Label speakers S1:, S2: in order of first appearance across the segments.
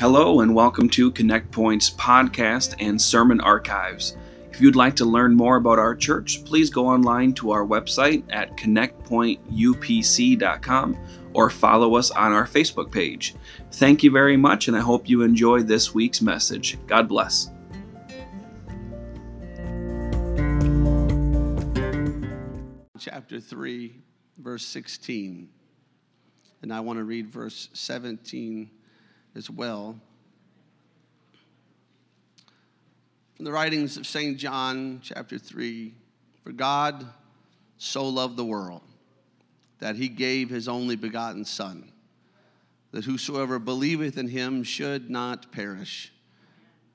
S1: Hello, and welcome to Connect Point's podcast and sermon archives. If you'd like to learn more about our church, please go online to our website at connectpointupc.com or follow us on our Facebook page. Thank you very much, and I hope you enjoy this week's message. God bless.
S2: Chapter 3, verse 16. And I want to read verse 17 as well. From the writings of St. John, chapter 3 For God so loved the world that he gave his only begotten Son, that whosoever believeth in him should not perish,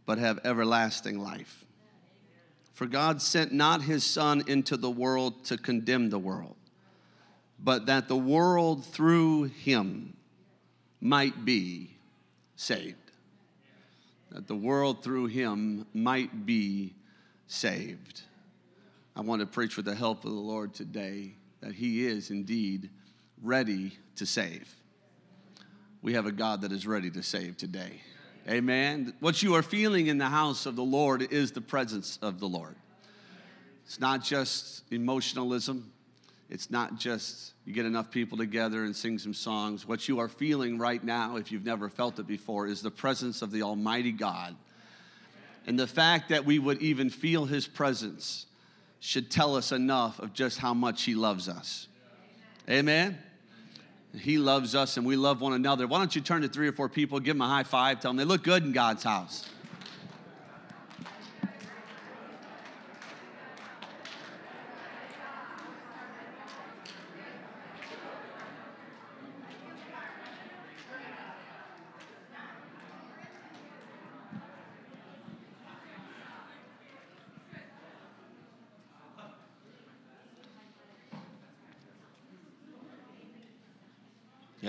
S2: but have everlasting life. For God sent not his Son into the world to condemn the world, but that the world through him might be saved. That the world through him might be saved. I want to preach with the help of the Lord today that he is indeed ready to save. We have a God that is ready to save today. Amen. What you are feeling in the house of the Lord is the presence of the Lord. It's not just emotionalism. It's not just you get enough people together and sing some songs. What you are feeling right now, if you've never felt it before, is the presence of the Almighty God. And the fact that we would even feel His presence should tell us enough of just how much He loves us. Amen? He loves us and we love one another. Why don't you turn to three or four people, give them a high five, tell them they look good in God's house.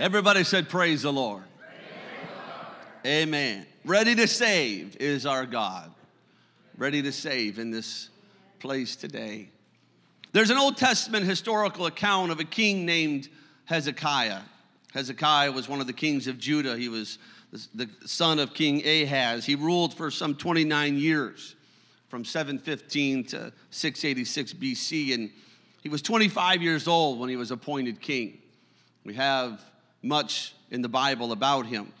S2: Everybody said, Praise the Lord. Praise the Lord. Amen. Ready to save is our God. Ready to save in this place today. There's an Old Testament historical account of a king named Hezekiah. Hezekiah was one of the kings of Judah. He was the son of King Ahaz. He ruled for some 29 years, from 715 to 686 BC. And he was 25 years old when he was appointed king. We have much in the Bible about him.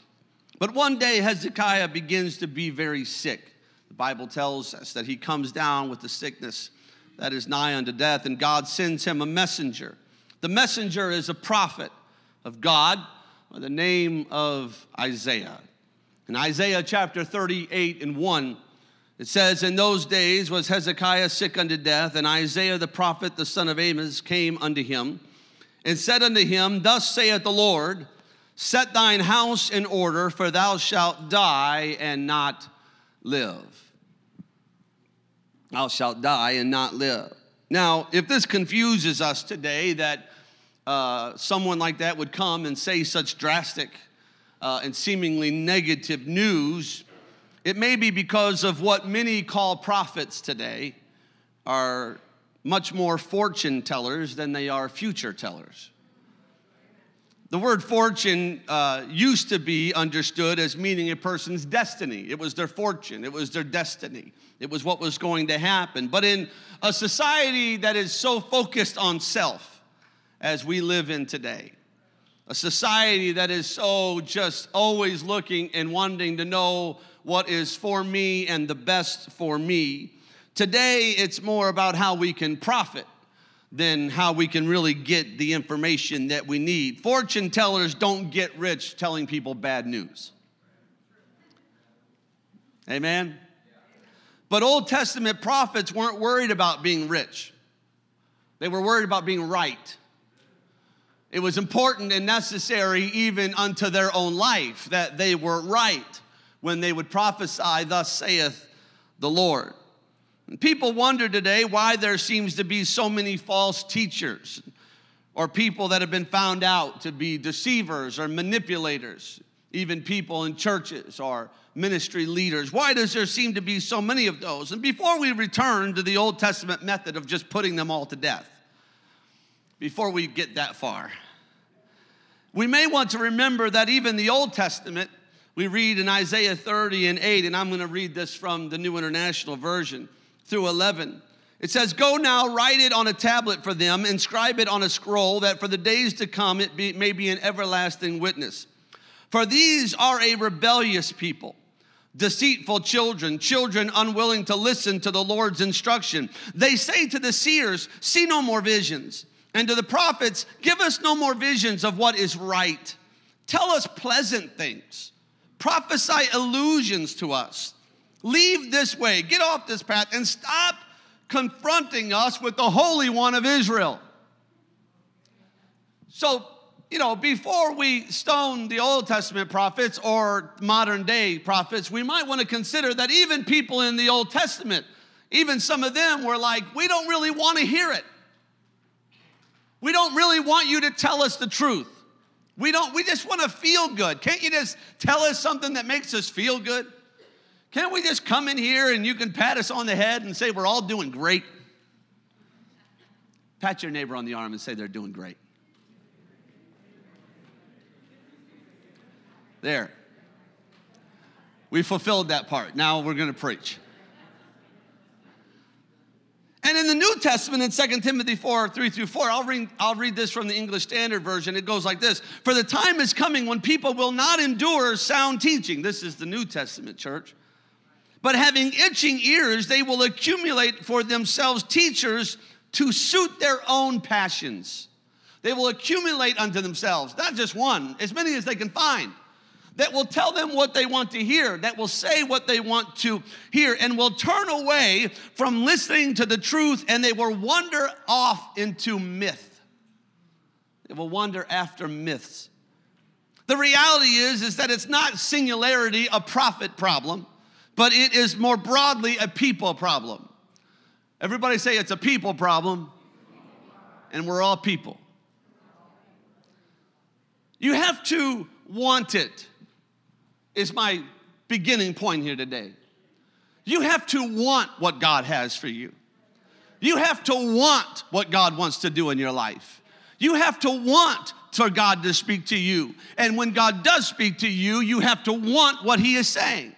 S2: But one day, Hezekiah begins to be very sick. The Bible tells us that he comes down with the sickness that is nigh unto death, and God sends him a messenger. The messenger is a prophet of God by the name of Isaiah. In Isaiah chapter 38 and 1, it says, In those days was Hezekiah sick unto death, and Isaiah the prophet, the son of Amos, came unto him and said unto him, Thus saith the Lord, Set thine house in order, for thou shalt die and not live. Thou shalt die and not live. Now, if this confuses us today that uh, someone like that would come and say such drastic uh, and seemingly negative news, it may be because of what many call prophets today are much more fortune tellers than they are future tellers. The word fortune uh, used to be understood as meaning a person's destiny. It was their fortune, it was their destiny, it was what was going to happen. But in a society that is so focused on self as we live in today, a society that is so just always looking and wanting to know what is for me and the best for me, Today, it's more about how we can profit than how we can really get the information that we need. Fortune tellers don't get rich telling people bad news. Amen? But Old Testament prophets weren't worried about being rich, they were worried about being right. It was important and necessary, even unto their own life, that they were right when they would prophesy, Thus saith the Lord. People wonder today why there seems to be so many false teachers or people that have been found out to be deceivers or manipulators, even people in churches or ministry leaders. Why does there seem to be so many of those? And before we return to the Old Testament method of just putting them all to death, before we get that far, we may want to remember that even the Old Testament We read in Isaiah 30 and 8, and I'm going to read this from the New International Version through 11. It says, Go now, write it on a tablet for them, inscribe it on a scroll, that for the days to come it be, may be an everlasting witness. For these are a rebellious people, deceitful children, children unwilling to listen to the Lord's instruction. They say to the seers, See no more visions, and to the prophets, Give us no more visions of what is right. Tell us pleasant things, prophesy illusions to us. Leave this way, get off this path, and stop confronting us with the Holy One of Israel. So, you know, before we stone the Old Testament prophets or modern day prophets, we might want to consider that even people in the Old Testament, even some of them were like, we don't really want to hear it. We don't really want you to tell us the truth. We don't, we just want to feel good. Can't you just tell us something that makes us feel good? Can't we just come in here and you can pat us on the head and say we're all doing great? Pat your neighbor on the arm and say they're doing great. There. We fulfilled that part. Now we're going to preach. And in the New Testament, in 2 Timothy 4 3 through 4, I'll read, I'll read this from the English Standard Version. It goes like this For the time is coming when people will not endure sound teaching. This is the New Testament church. But having itching ears, they will accumulate for themselves teachers to suit their own passions. They will accumulate unto themselves, not just one, as many as they can find that will tell them what they want to hear, that will say what they want to hear, and will turn away from listening to the truth and they will wander off into myth. They will wander after myths. The reality is, is that it's not singularity a prophet problem, but it is more broadly a people problem. Everybody say it's a people problem, and we're all people. You have to want it is my beginning point here today. You have to want what God has for you. You have to want what God wants to do in your life. You have to want for God to speak to you. And when God does speak to you, you have to want what He is saying.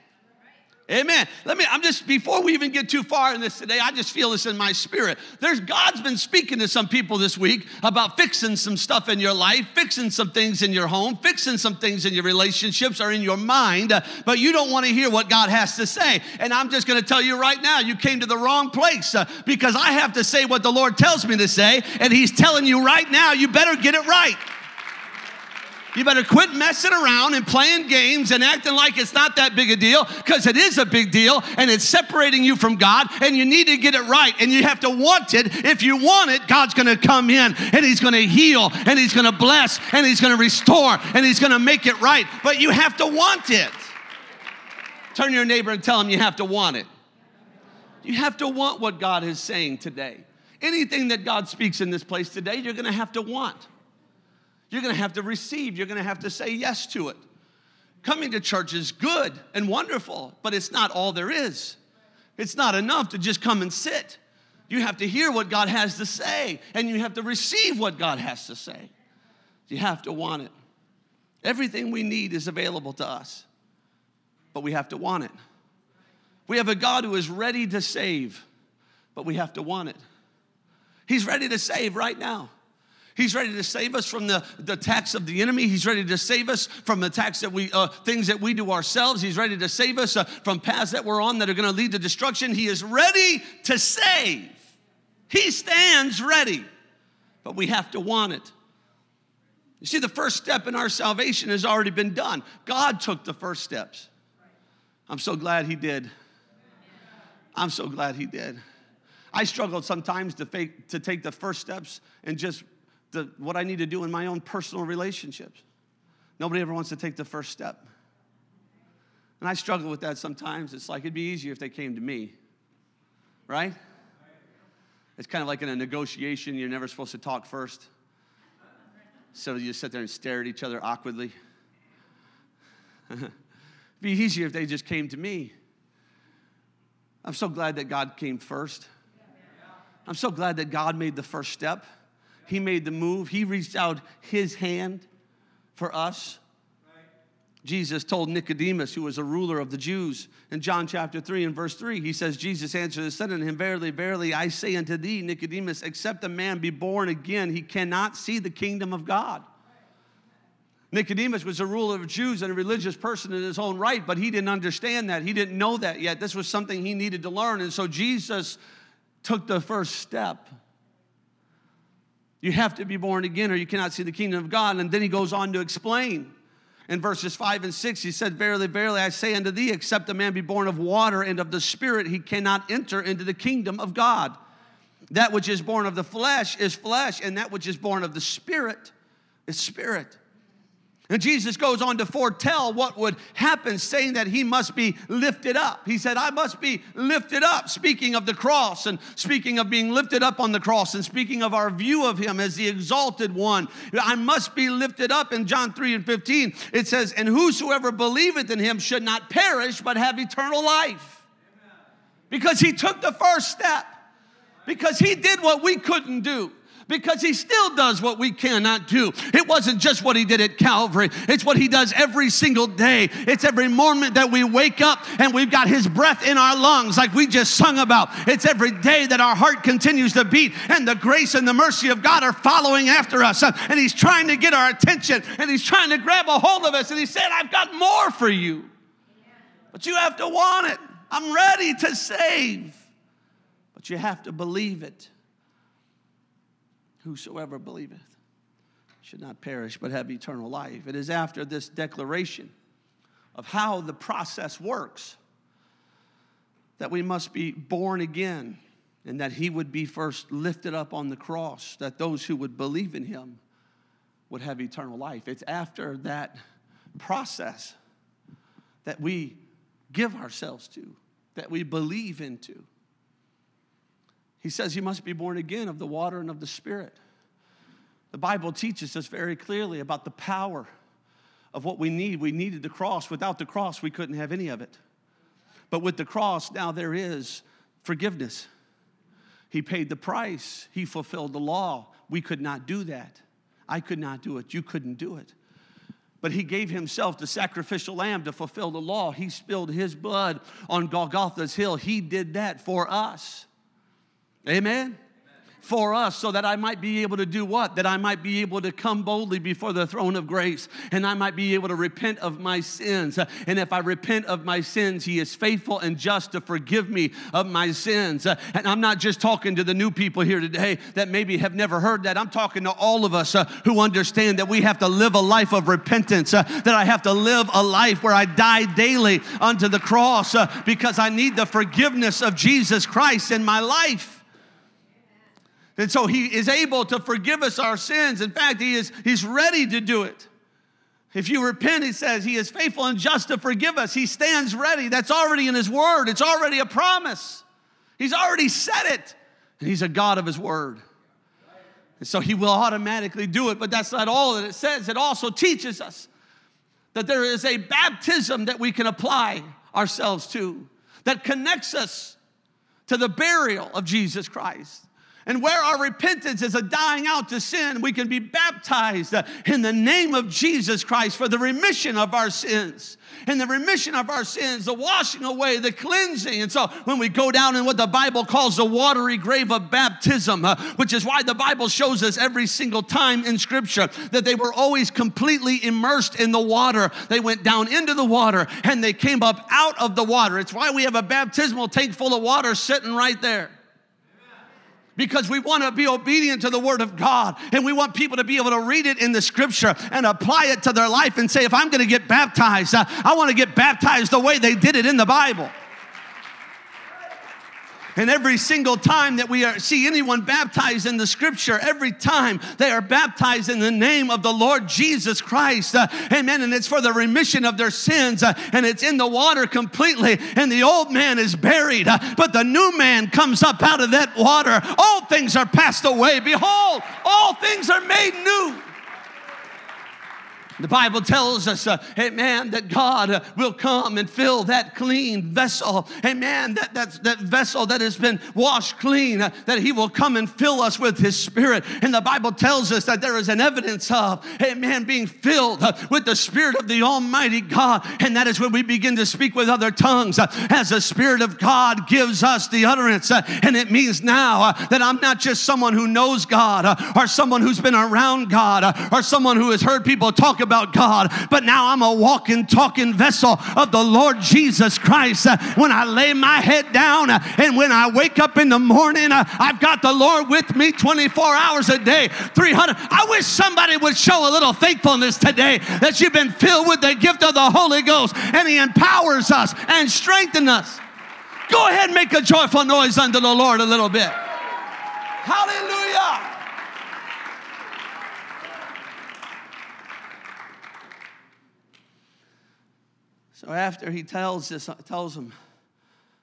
S2: Amen. Let me, I'm just, before we even get too far in this today, I just feel this in my spirit. There's, God's been speaking to some people this week about fixing some stuff in your life, fixing some things in your home, fixing some things in your relationships or in your mind, but you don't want to hear what God has to say. And I'm just going to tell you right now, you came to the wrong place uh, because I have to say what the Lord tells me to say, and He's telling you right now, you better get it right. You better quit messing around and playing games and acting like it's not that big a deal because it is a big deal and it's separating you from God and you need to get it right and you have to want it. If you want it, God's going to come in and He's going to heal and He's going to bless and He's going to restore and He's going to make it right. But you have to want it. Turn your neighbor and tell him you have to want it. You have to want what God is saying today. Anything that God speaks in this place today, you're going to have to want. You're going to have to receive, you're going to have to say yes to it. Coming to church is good and wonderful, but it's not all there is. It's not enough to just come and sit. You have to hear what God has to say, and you have to receive what God has to say. You have to want it. Everything we need is available to us, but we have to want it. We have a God who is ready to save, but we have to want it. He's ready to save right now. He's ready to save us from the, the attacks of the enemy. He's ready to save us from attacks that we, uh, things that we do ourselves. He's ready to save us uh, from paths that we're on that are going to lead to destruction. He is ready to save. He stands ready, but we have to want it. You see, the first step in our salvation has already been done. God took the first steps. I'm so glad He did. I'm so glad He did. I struggled sometimes to, fake, to take the first steps and just the, what I need to do in my own personal relationships. Nobody ever wants to take the first step. And I struggle with that sometimes. It's like it'd be easier if they came to me, right? It's kind of like in a negotiation, you're never supposed to talk first. So you just sit there and stare at each other awkwardly. it'd be easier if they just came to me. I'm so glad that God came first. I'm so glad that God made the first step. He made the move. He reached out his hand for us. Jesus told Nicodemus, who was a ruler of the Jews, in John chapter 3 and verse 3, he says, Jesus answered and said unto him, Verily, verily, I say unto thee, Nicodemus, except a man be born again, he cannot see the kingdom of God. Nicodemus was a ruler of Jews and a religious person in his own right, but he didn't understand that. He didn't know that yet. This was something he needed to learn. And so Jesus took the first step. You have to be born again, or you cannot see the kingdom of God. And then he goes on to explain in verses 5 and 6, he said, Verily, verily, I say unto thee, except a man be born of water and of the Spirit, he cannot enter into the kingdom of God. That which is born of the flesh is flesh, and that which is born of the Spirit is spirit. And Jesus goes on to foretell what would happen, saying that he must be lifted up. He said, I must be lifted up, speaking of the cross and speaking of being lifted up on the cross and speaking of our view of him as the exalted one. I must be lifted up. In John 3 and 15, it says, And whosoever believeth in him should not perish, but have eternal life. Because he took the first step, because he did what we couldn't do because he still does what we cannot do. It wasn't just what he did at Calvary, it's what he does every single day. It's every moment that we wake up and we've got his breath in our lungs, like we just sung about. It's every day that our heart continues to beat and the grace and the mercy of God are following after us. And he's trying to get our attention and he's trying to grab a hold of us. And he said, I've got more for you, but you have to want it. I'm ready to save, but you have to believe it. Whosoever believeth should not perish but have eternal life. It is after this declaration of how the process works that we must be born again and that he would be first lifted up on the cross, that those who would believe in him would have eternal life. It's after that process that we give ourselves to, that we believe into. He says you must be born again of the water and of the Spirit. The Bible teaches us very clearly about the power of what we need. We needed the cross. Without the cross, we couldn't have any of it. But with the cross, now there is forgiveness. He paid the price, He fulfilled the law. We could not do that. I could not do it. You couldn't do it. But he gave himself the sacrificial lamb to fulfill the law. He spilled his blood on Golgotha's hill. He did that for us. Amen for us so that I might be able to do what? That I might be able to come boldly before the throne of grace and I might be able to repent of my sins. And if I repent of my sins, He is faithful and just to forgive me of my sins. And I'm not just talking to the new people here today that maybe have never heard that. I'm talking to all of us uh, who understand that we have to live a life of repentance, uh, that I have to live a life where I die daily unto the cross uh, because I need the forgiveness of Jesus Christ in my life. And so he is able to forgive us our sins. In fact, he is he's ready to do it. If you repent, he says, he is faithful and just to forgive us. He stands ready. That's already in his word. It's already a promise. He's already said it. And he's a God of his word. And so he will automatically do it. But that's not all that it says. It also teaches us that there is a baptism that we can apply ourselves to that connects us to the burial of Jesus Christ. And where our repentance is a dying out to sin, we can be baptized in the name of Jesus Christ for the remission of our sins. And the remission of our sins, the washing away, the cleansing. And so when we go down in what the Bible calls the watery grave of baptism, uh, which is why the Bible shows us every single time in Scripture that they were always completely immersed in the water. They went down into the water and they came up out of the water. It's why we have a baptismal tank full of water sitting right there because we want to be obedient to the Word of God and we want people to be able to read it in the Scripture and apply it to their life and say, if I'm going to get baptized, uh, I want to get baptized the way they did it in the Bible. And every single time that we are, see anyone baptized in the scripture, every time they are baptized in the name of the Lord Jesus Christ. Uh, amen. And it's for the remission of their sins. Uh, and it's in the water completely. And the old man is buried. Uh, but the new man comes up out of that water. All things are passed away. Behold, all things are made new. The Bible tells us, uh, amen, that God uh, will come and fill that clean vessel. Amen, that, that, that vessel that has been washed clean, uh, that He will come and fill us with His Spirit. And the Bible tells us that there is an evidence of, amen, being filled uh, with the Spirit of the Almighty God. And that is when we begin to speak with other tongues uh, as the Spirit of God gives us the utterance. Uh, and it means now that I'm not just someone who knows God or someone who's been around God or someone who has heard people talk about about God, but now I'm a walking, talking vessel of the Lord Jesus Christ. When I lay my head down and when I wake up in the morning, I've got the Lord with me 24 hours a day, 300. I wish somebody would show a little thankfulness today that you've been filled with the gift of the Holy Ghost and He empowers us and strengthens us. Go ahead and make a joyful noise unto the Lord a little bit. Hallelujah. So after he tells this, tells them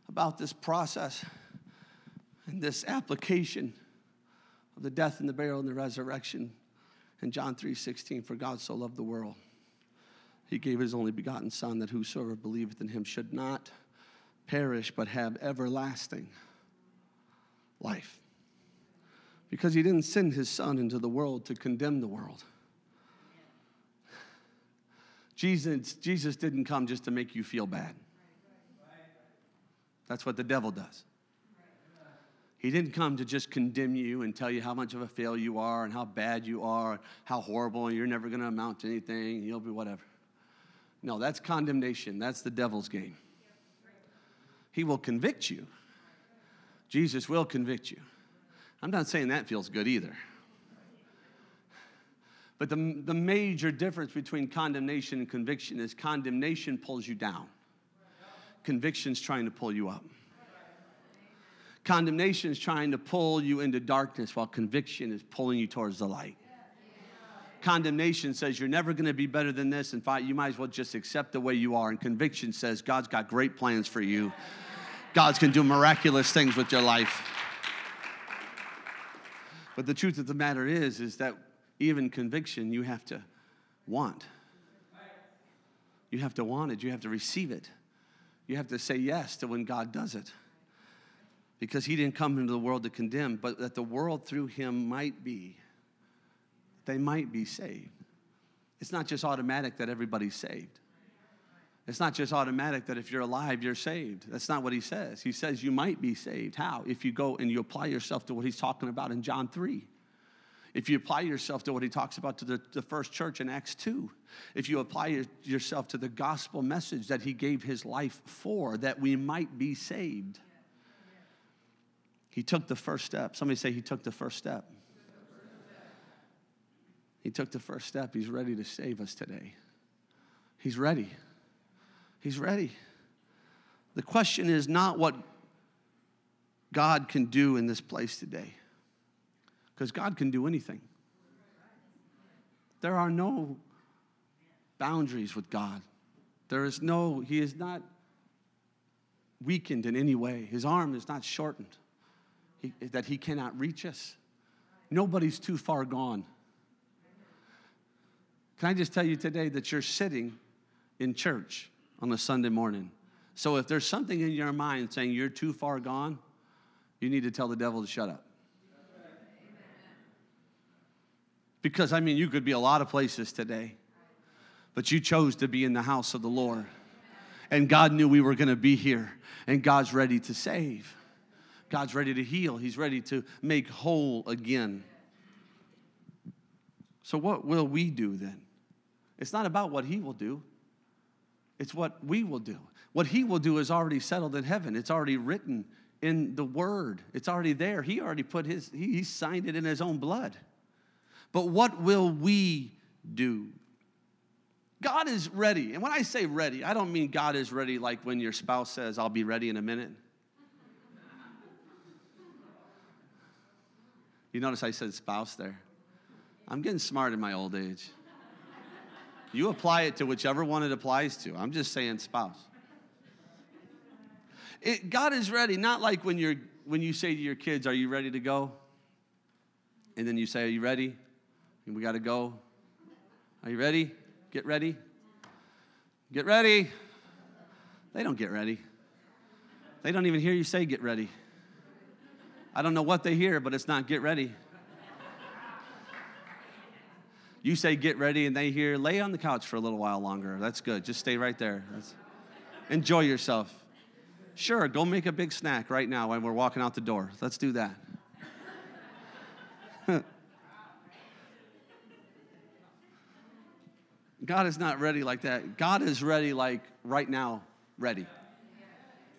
S2: about this process and this application of the death and the burial and the resurrection in John 3:16, for God so loved the world. He gave his only begotten Son that whosoever believeth in him should not perish but have everlasting life. Because he didn't send his Son into the world to condemn the world Jesus, Jesus didn't come just to make you feel bad. That's what the devil does. He didn't come to just condemn you and tell you how much of a fail you are and how bad you are, how horrible, and you're never going to amount to anything, you'll be whatever. No, that's condemnation. That's the devil's game. He will convict you. Jesus will convict you. I'm not saying that feels good either. But the, the major difference between condemnation and conviction is condemnation pulls you down, conviction's trying to pull you up. Condemnation is trying to pull you into darkness, while conviction is pulling you towards the light. Condemnation says you're never going to be better than this. Fact, you might as well just accept the way you are. And conviction says God's got great plans for you. God's to do miraculous things with your life. But the truth of the matter is, is that even conviction, you have to want. You have to want it. You have to receive it. You have to say yes to when God does it. Because he didn't come into the world to condemn, but that the world through him might be, they might be saved. It's not just automatic that everybody's saved. It's not just automatic that if you're alive, you're saved. That's not what he says. He says you might be saved. How? If you go and you apply yourself to what he's talking about in John 3 if you apply yourself to what he talks about to the, the first church in Acts 2, if you apply your, yourself to the gospel message that he gave his life for, that we might be saved. He took the first step. Somebody say he took the first step. He took the first step. He's ready to save us today. He's ready. He's ready. The question is not what God can do in this place today because God can do anything. There are no boundaries with God. There is no, He is not weakened in any way. His arm is not shortened, he, that He cannot reach us. Nobody's too far gone. Can I just tell you today that you're sitting in church on a Sunday morning? So if there's something in your mind saying you're too far gone, you need to tell the devil to shut up. Because, I mean, you could be a lot of places today, but you chose to be in the house of the Lord. And God knew we were going to be here, and God's ready to save. God's ready to heal. He's ready to make whole again. So, what will we do then? It's not about what He will do, it's what we will do. What He will do is already settled in heaven, it's already written in the Word, it's already there. He already put His, He signed it in His own blood. But what will we do? God is ready. And when I say ready, I don't mean God is ready like when your spouse says, I'll be ready in a minute. You notice I said spouse there. I'm getting smart in my old age. You apply it to whichever one it applies to. I'm just saying spouse. It, God is ready, not like when, you're, when you say to your kids, Are you ready to go? And then you say, Are you ready? We got to go. Are you ready? Get ready. Get ready. They don't get ready. They don't even hear you say get ready. I don't know what they hear, but it's not get ready. You say get ready, and they hear lay on the couch for a little while longer. That's good. Just stay right there. That's, enjoy yourself. Sure, go make a big snack right now when we're walking out the door. Let's do that. God is not ready like that. God is ready like right now, ready.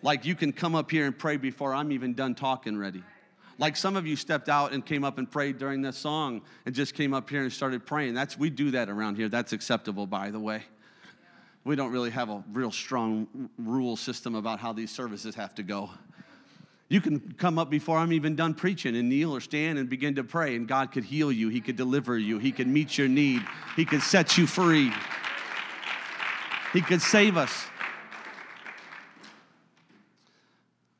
S2: Like you can come up here and pray before I'm even done talking ready. Like some of you stepped out and came up and prayed during this song and just came up here and started praying. That's we do that around here. That's acceptable by the way. We don't really have a real strong rule system about how these services have to go. You can come up before I'm even done preaching and kneel or stand and begin to pray, and God could heal you. He could deliver you. He could meet your need. He could set you free. He could save us.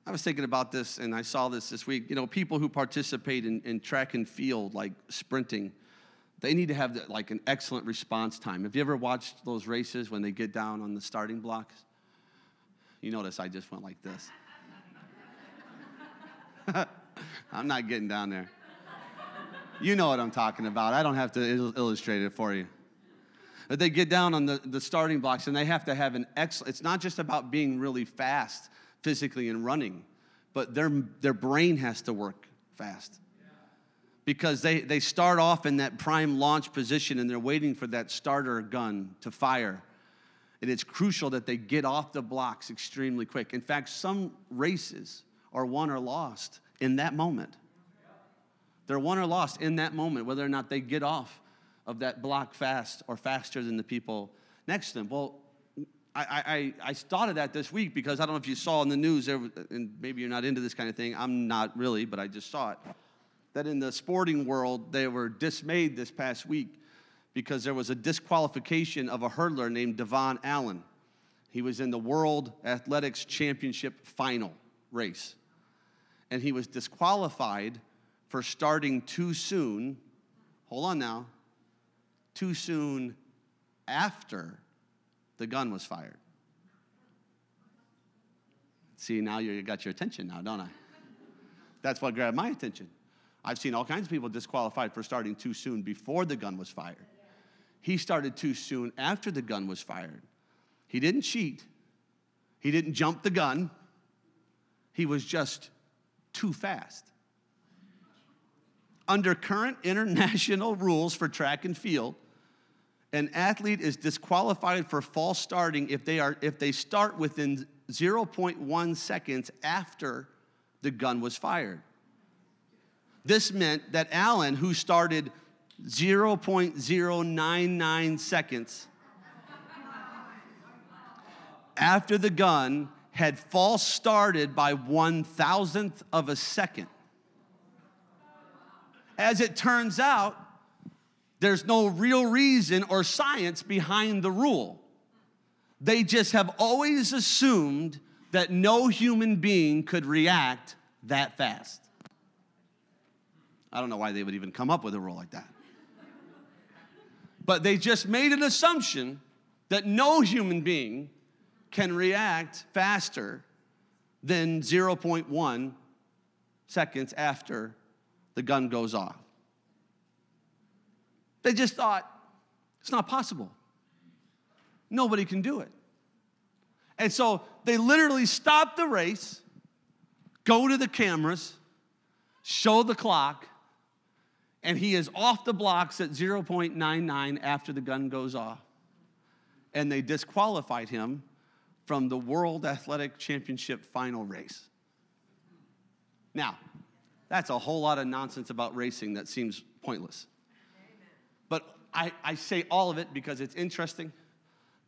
S2: I was thinking about this and I saw this this week. You know, people who participate in, in track and field, like sprinting, they need to have like an excellent response time. Have you ever watched those races when they get down on the starting blocks? You notice I just went like this. I'm not getting down there. You know what I'm talking about. I don't have to il- illustrate it for you. But they get down on the, the starting blocks and they have to have an excellent, it's not just about being really fast physically and running, but their, their brain has to work fast. Because they, they start off in that prime launch position and they're waiting for that starter gun to fire. And it's crucial that they get off the blocks extremely quick. In fact, some races, are won or lost in that moment. They're won or lost in that moment, whether or not they get off of that block fast or faster than the people next to them. Well, I, I, I of that this week because I don't know if you saw in the news, and maybe you're not into this kind of thing. I'm not really, but I just saw it. That in the sporting world, they were dismayed this past week because there was a disqualification of a hurdler named Devon Allen. He was in the World Athletics Championship final race and he was disqualified for starting too soon. Hold on now. Too soon after the gun was fired. See, now you got your attention now, don't I? That's what grabbed my attention. I've seen all kinds of people disqualified for starting too soon before the gun was fired. He started too soon after the gun was fired. He didn't cheat, he didn't jump the gun, he was just too fast. Under current international rules for track and field, an athlete is disqualified for false starting if they, are, if they start within 0.1 seconds after the gun was fired. This meant that Allen, who started 0.099 seconds after the gun, had false started by one thousandth of a second. As it turns out, there's no real reason or science behind the rule. They just have always assumed that no human being could react that fast. I don't know why they would even come up with a rule like that. But they just made an assumption that no human being can react faster than 0.1 seconds after the gun goes off. They just thought, it's not possible. Nobody can do it. And so they literally stop the race, go to the cameras, show the clock, and he is off the blocks at 0.99 after the gun goes off. And they disqualified him from the World Athletic Championship final race. Now, that's a whole lot of nonsense about racing that seems pointless. But I, I say all of it because it's interesting,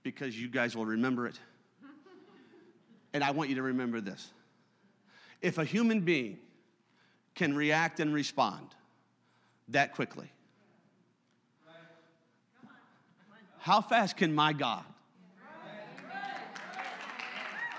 S2: because you guys will remember it. And I want you to remember this. If a human being can react and respond that quickly, how fast can my God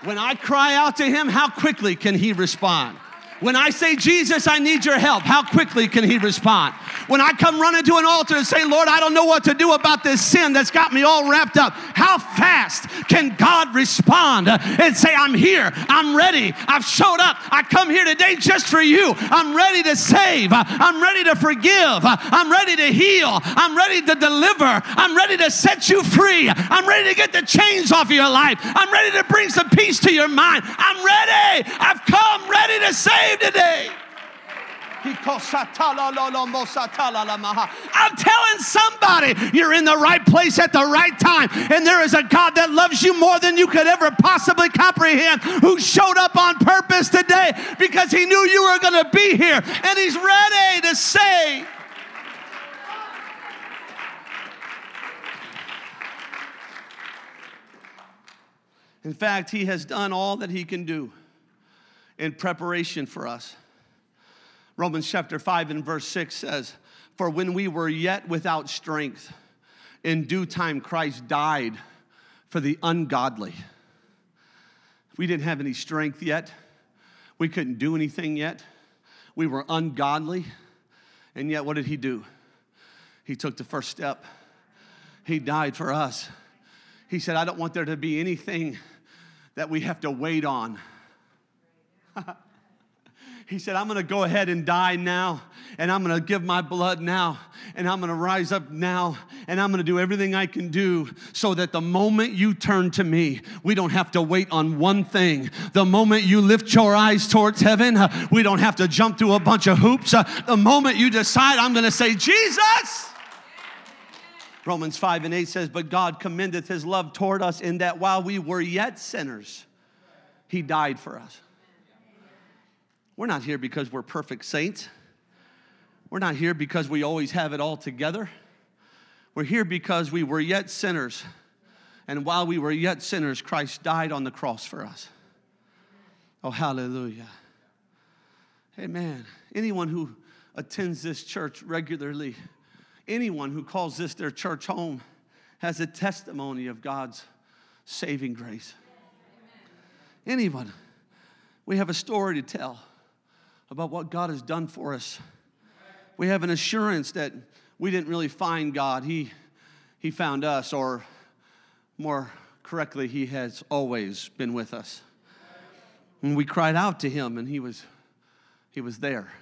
S2: when I cry out to him, how quickly can he respond? When I say, Jesus, I need your help, how quickly can he respond? When I come running to an altar and say, Lord, I don't know what to do about this sin that's got me all wrapped up, how fast can God respond and say, I'm here, I'm ready, I've showed up, I come here today just for you. I'm ready to save, I'm ready to forgive, I'm ready to heal, I'm ready to deliver, I'm ready to set you free, I'm ready to get the chains off of your life, I'm ready to bring some peace to your mind. I'm ready, I've come ready to save today. I'm telling somebody you're in the right place at the right time. And there is a God that loves you more than you could ever possibly comprehend, who showed up on purpose today because he knew you were going to be here. And he's ready to say, In fact, he has done all that he can do in preparation for us. Romans chapter 5 and verse 6 says, For when we were yet without strength, in due time Christ died for the ungodly. We didn't have any strength yet. We couldn't do anything yet. We were ungodly. And yet, what did he do? He took the first step. He died for us. He said, I don't want there to be anything that we have to wait on. He said, I'm gonna go ahead and die now, and I'm gonna give my blood now, and I'm gonna rise up now, and I'm gonna do everything I can do so that the moment you turn to me, we don't have to wait on one thing. The moment you lift your eyes towards heaven, we don't have to jump through a bunch of hoops. The moment you decide, I'm gonna say, Jesus. Romans 5 and 8 says, But God commendeth his love toward us in that while we were yet sinners, he died for us. We're not here because we're perfect saints. We're not here because we always have it all together. We're here because we were yet sinners. And while we were yet sinners, Christ died on the cross for us. Oh, hallelujah. Amen. Anyone who attends this church regularly, anyone who calls this their church home, has a testimony of God's saving grace. Anyone. We have a story to tell about what God has done for us. We have an assurance that we didn't really find God, He, he found us, or more correctly, He has always been with us. When we cried out to Him, and He was, he was there.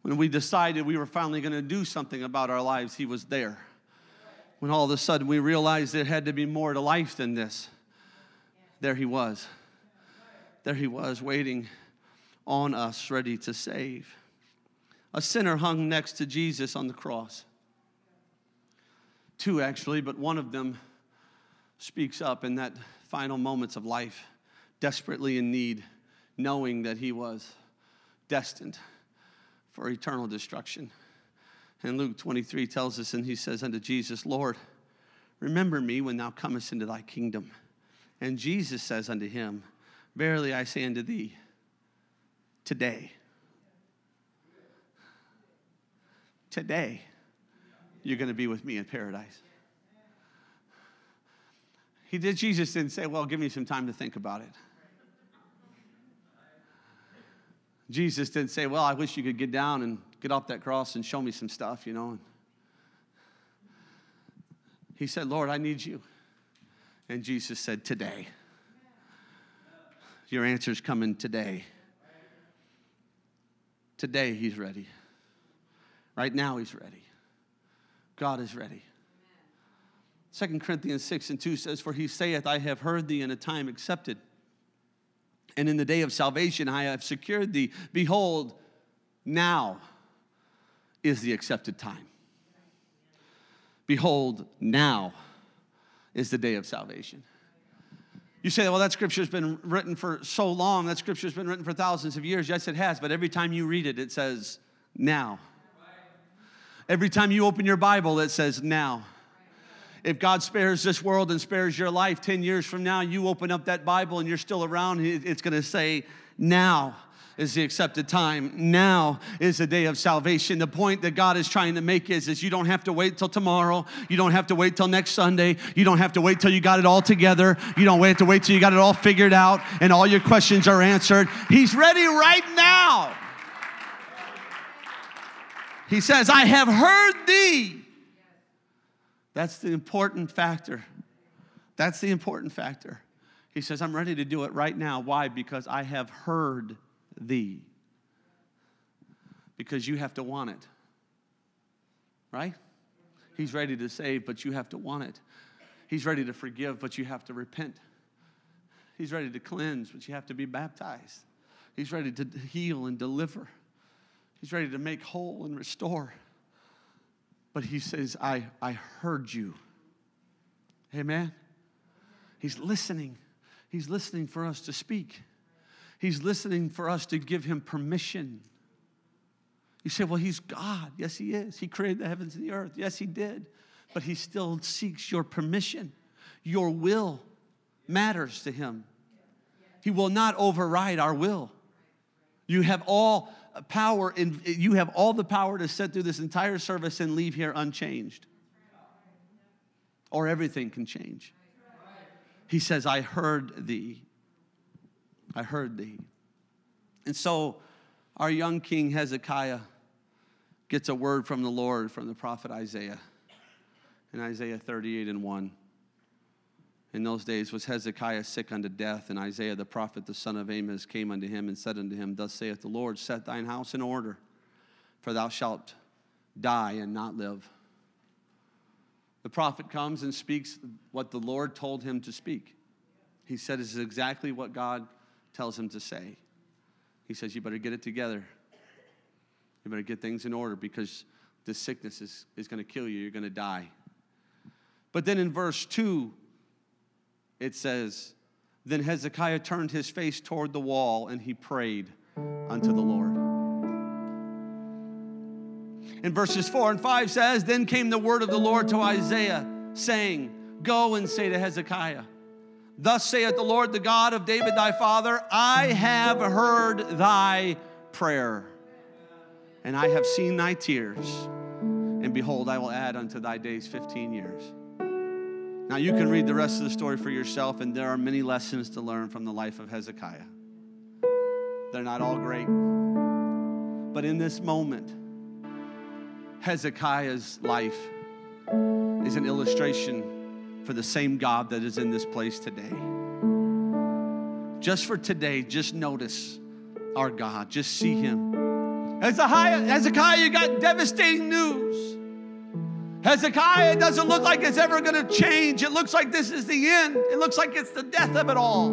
S2: When we decided we were finally going to do something about our lives, He was there. When all of a sudden we realized there had to be more to life than this, there He was. There He was, waiting on us, ready to save. A sinner hung next to Jesus on the cross. Two, actually, but one of them speaks up in that final moments of life, desperately in need, knowing that he was destined for eternal destruction. And Luke 23 tells us, and he says unto Jesus, Lord, remember me when thou comest into thy kingdom. And Jesus says unto him, Verily I say unto thee, today. Today, you're going to be with me in paradise. He did, Jesus didn't say, Well, give me some time to think about it. Jesus didn't say, Well, I wish you could get down and get off that cross and show me some stuff, you know. He said, Lord, I need you. And Jesus said, Today. Your answer's coming today. Today, He's ready. Right now, He's ready. God is ready. Second Corinthians 6 and 2 says, For He saith, I have heard thee in a time accepted, and in the day of salvation I have secured thee. Behold, now is the accepted time. Behold, now is the day of salvation. You say, well, that scripture's been written for so long, that scripture's been written for thousands of years. Yes, it has, but every time you read it, it says now. Every time you open your Bible, it says now. If God spares this world and spares your life 10 years from now, you open up that Bible and you're still around, it's gonna say now is the accepted time. Now is the day of salvation. The point that God is trying to make is, is you don't have to wait till tomorrow. You don't have to wait till next Sunday. You don't have to wait till you got it all together. You don't have to wait till you got it all figured out and all your questions are answered. He's ready right now. He says, I have heard thee. That's the important factor. That's the important factor. He says, I'm ready to do it right now. Why? Because I have heard thee. Because you have to want it. Right? He's ready to save, but you have to want it. He's ready to forgive, but you have to repent. He's ready to cleanse, but you have to be baptized. He's ready to heal and deliver. He's ready to make whole and restore. But he says, I, I heard you. Amen. He's listening. He's listening for us to speak. He's listening for us to give him permission. You say, well, he's God. Yes, he is. He created the heavens and the earth. Yes, he did. But he still seeks your permission. Your will matters to him. He will not override our will. You have all power in you have all the power to sit through this entire service and leave here unchanged. Or everything can change. He says, I heard thee. I heard thee. And so our young king Hezekiah gets a word from the Lord from the prophet Isaiah in Isaiah 38 and 1. In those days was Hezekiah sick unto death, and Isaiah the prophet, the son of Amos, came unto him and said unto him, Thus saith the Lord, Set thine house in order, for thou shalt die and not live. The prophet comes and speaks what the Lord told him to speak. He said, This is exactly what God tells him to say. He says, You better get it together. You better get things in order because this sickness is, is going to kill you. You're going to die. But then in verse 2, it says, Then Hezekiah turned his face toward the wall and he prayed unto the Lord. In verses 4 and 5 says, Then came the word of the Lord to Isaiah, saying, Go and say to Hezekiah, Thus saith the Lord, the God of David thy father, I have heard thy prayer, and I have seen thy tears, and behold, I will add unto thy days 15 years. Now, you can read the rest of the story for yourself, and there are many lessons to learn from the life of Hezekiah. They're not all great, but in this moment, Hezekiah's life is an illustration for the same God that is in this place today. Just for today, just notice our God, just see Him. Hezekiah, Hezekiah you got devastating news. Hezekiah, it doesn't look like it's ever going to change. It looks like this is the end. It looks like it's the death of it all.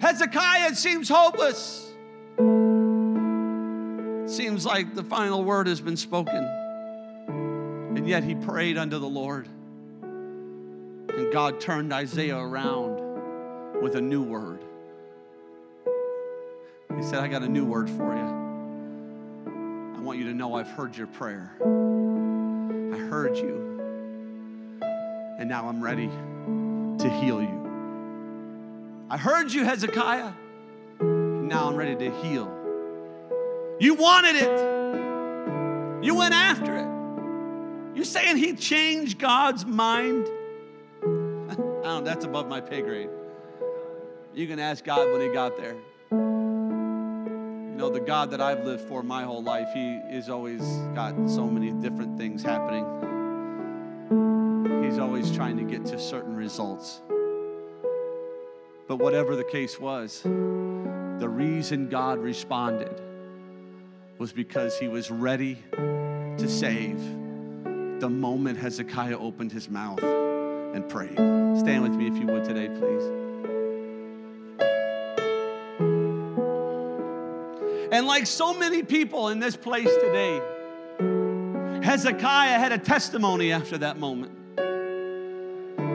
S2: Hezekiah, it seems hopeless seems like the final word has been spoken. And yet he prayed unto the Lord. And God turned Isaiah around with a new word. He said, I got a new word for you. I want you to know I've heard your prayer. I heard you. And now I'm ready to heal you. I heard you, Hezekiah. And now I'm ready to heal you wanted it. You went after it. You're saying he changed God's mind? Don't, that's above my pay grade. You can ask God when he got there. You know, the God that I've lived for my whole life, he is always got so many different things happening. He's always trying to get to certain results. But whatever the case was, the reason God responded was because he was ready to save the moment Hezekiah opened his mouth and prayed. Stand with me if you would today, please. And like so many people in this place today, Hezekiah had a testimony after that moment.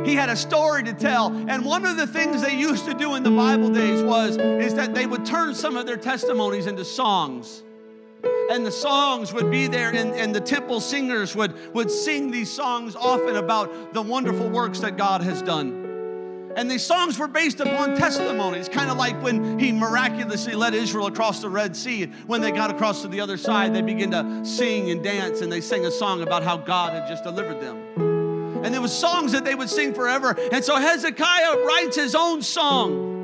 S2: He had a story to tell. And one of the things they used to do in the Bible days was is that they would turn some of their testimonies into songs and the songs would be there, and, and the temple singers would, would sing these songs often about the wonderful works that God has done. And these songs were based upon testimonies, kind of like when he miraculously led Israel across the Red Sea. When they got across to the other side, they began to sing and dance, and they sang a song about how God had just delivered them. And there was songs that they would sing forever. And so Hezekiah writes his own song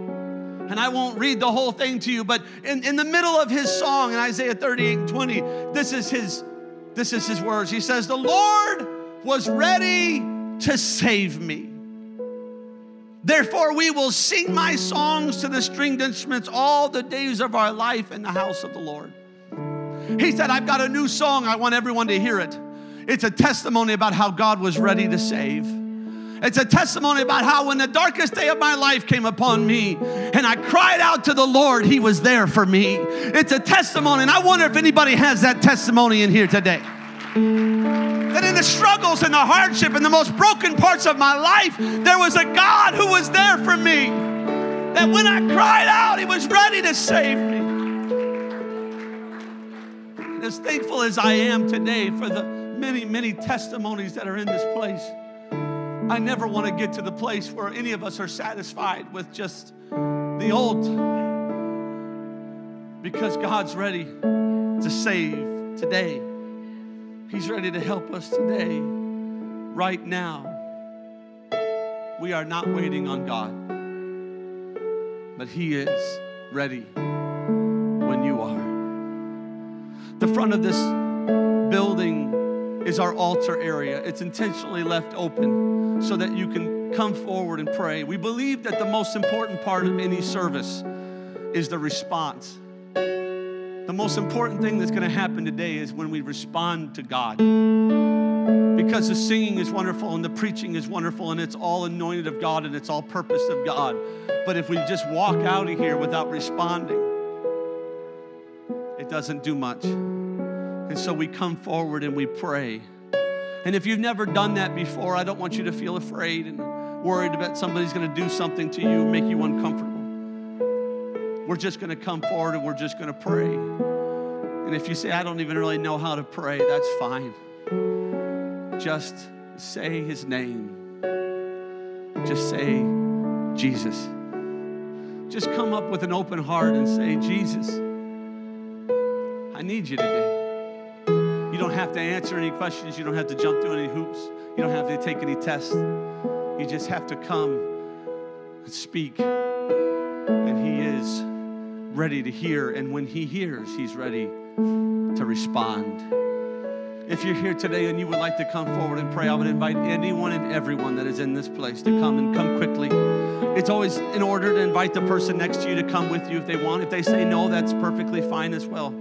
S2: And I won't read the whole thing to you, but in, in the middle of his song in Isaiah 38 and 20, this is his this is his words. He says, The Lord was ready to save me. Therefore, we will sing my songs to the stringed instruments all the days of our life in the house of the Lord. He said, I've got a new song. I want everyone to hear it. It's a testimony about how God was ready to save. It's a testimony about how, when the darkest day of my life came upon me and I cried out to the Lord, He was there for me. It's a testimony, and I wonder if anybody has that testimony in here today. That in the struggles and the hardship and the most broken parts of my life, there was a God who was there for me. That when I cried out, He was ready to save me. And as thankful as I am today for the many, many testimonies that are in this place. I never want to get to the place where any of us are satisfied with just the old. Because God's ready to save today. He's ready to help us today, right now. We are not waiting on God, but He is ready when you are. The front of this building is our altar area. It's intentionally left open so that you can come forward and pray. We believe that the most important part of any service is the response. The most important thing that's going to happen today is when we respond to God. Because the singing is wonderful and the preaching is wonderful and it's all anointed of God and it's all purpose of God. But if we just walk out of here without responding, it doesn't do much. And so we come forward and we pray. And if you've never done that before, I don't want you to feel afraid and worried about somebody's going to do something to you, make you uncomfortable. We're just going to come forward and we're just going to pray. And if you say, I don't even really know how to pray, that's fine. Just say his name. Just say Jesus. Just come up with an open heart and say, Jesus, I need you today. Don't have to answer any questions. You don't have to jump through any hoops. You don't have to take any tests. You just have to come and speak. And He is ready to hear. And when He hears, He's ready to respond. If you're here today and you would like to come forward and pray, I would invite anyone and everyone that is in this place to come and come quickly. It's always in order to invite the person next to you to come with you if they want. If they say no, that's perfectly fine as well.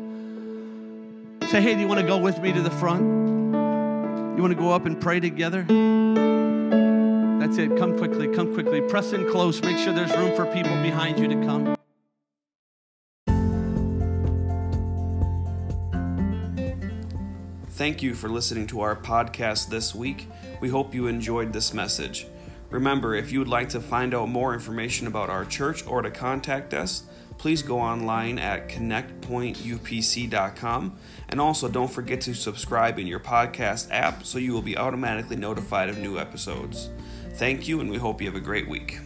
S2: Say, hey, do you want to go with me to the front? You want to go up and pray together? That's it. Come quickly, come quickly. Press in close. Make sure there's room for people behind you to come.
S1: Thank you for listening to our podcast this week. We hope you enjoyed this message. Remember, if you would like to find out more information about our church or to contact us, please go online at connectpointupc.com. And also, don't forget to subscribe in your podcast app so you will be automatically notified of new episodes. Thank you, and we hope you have a great week.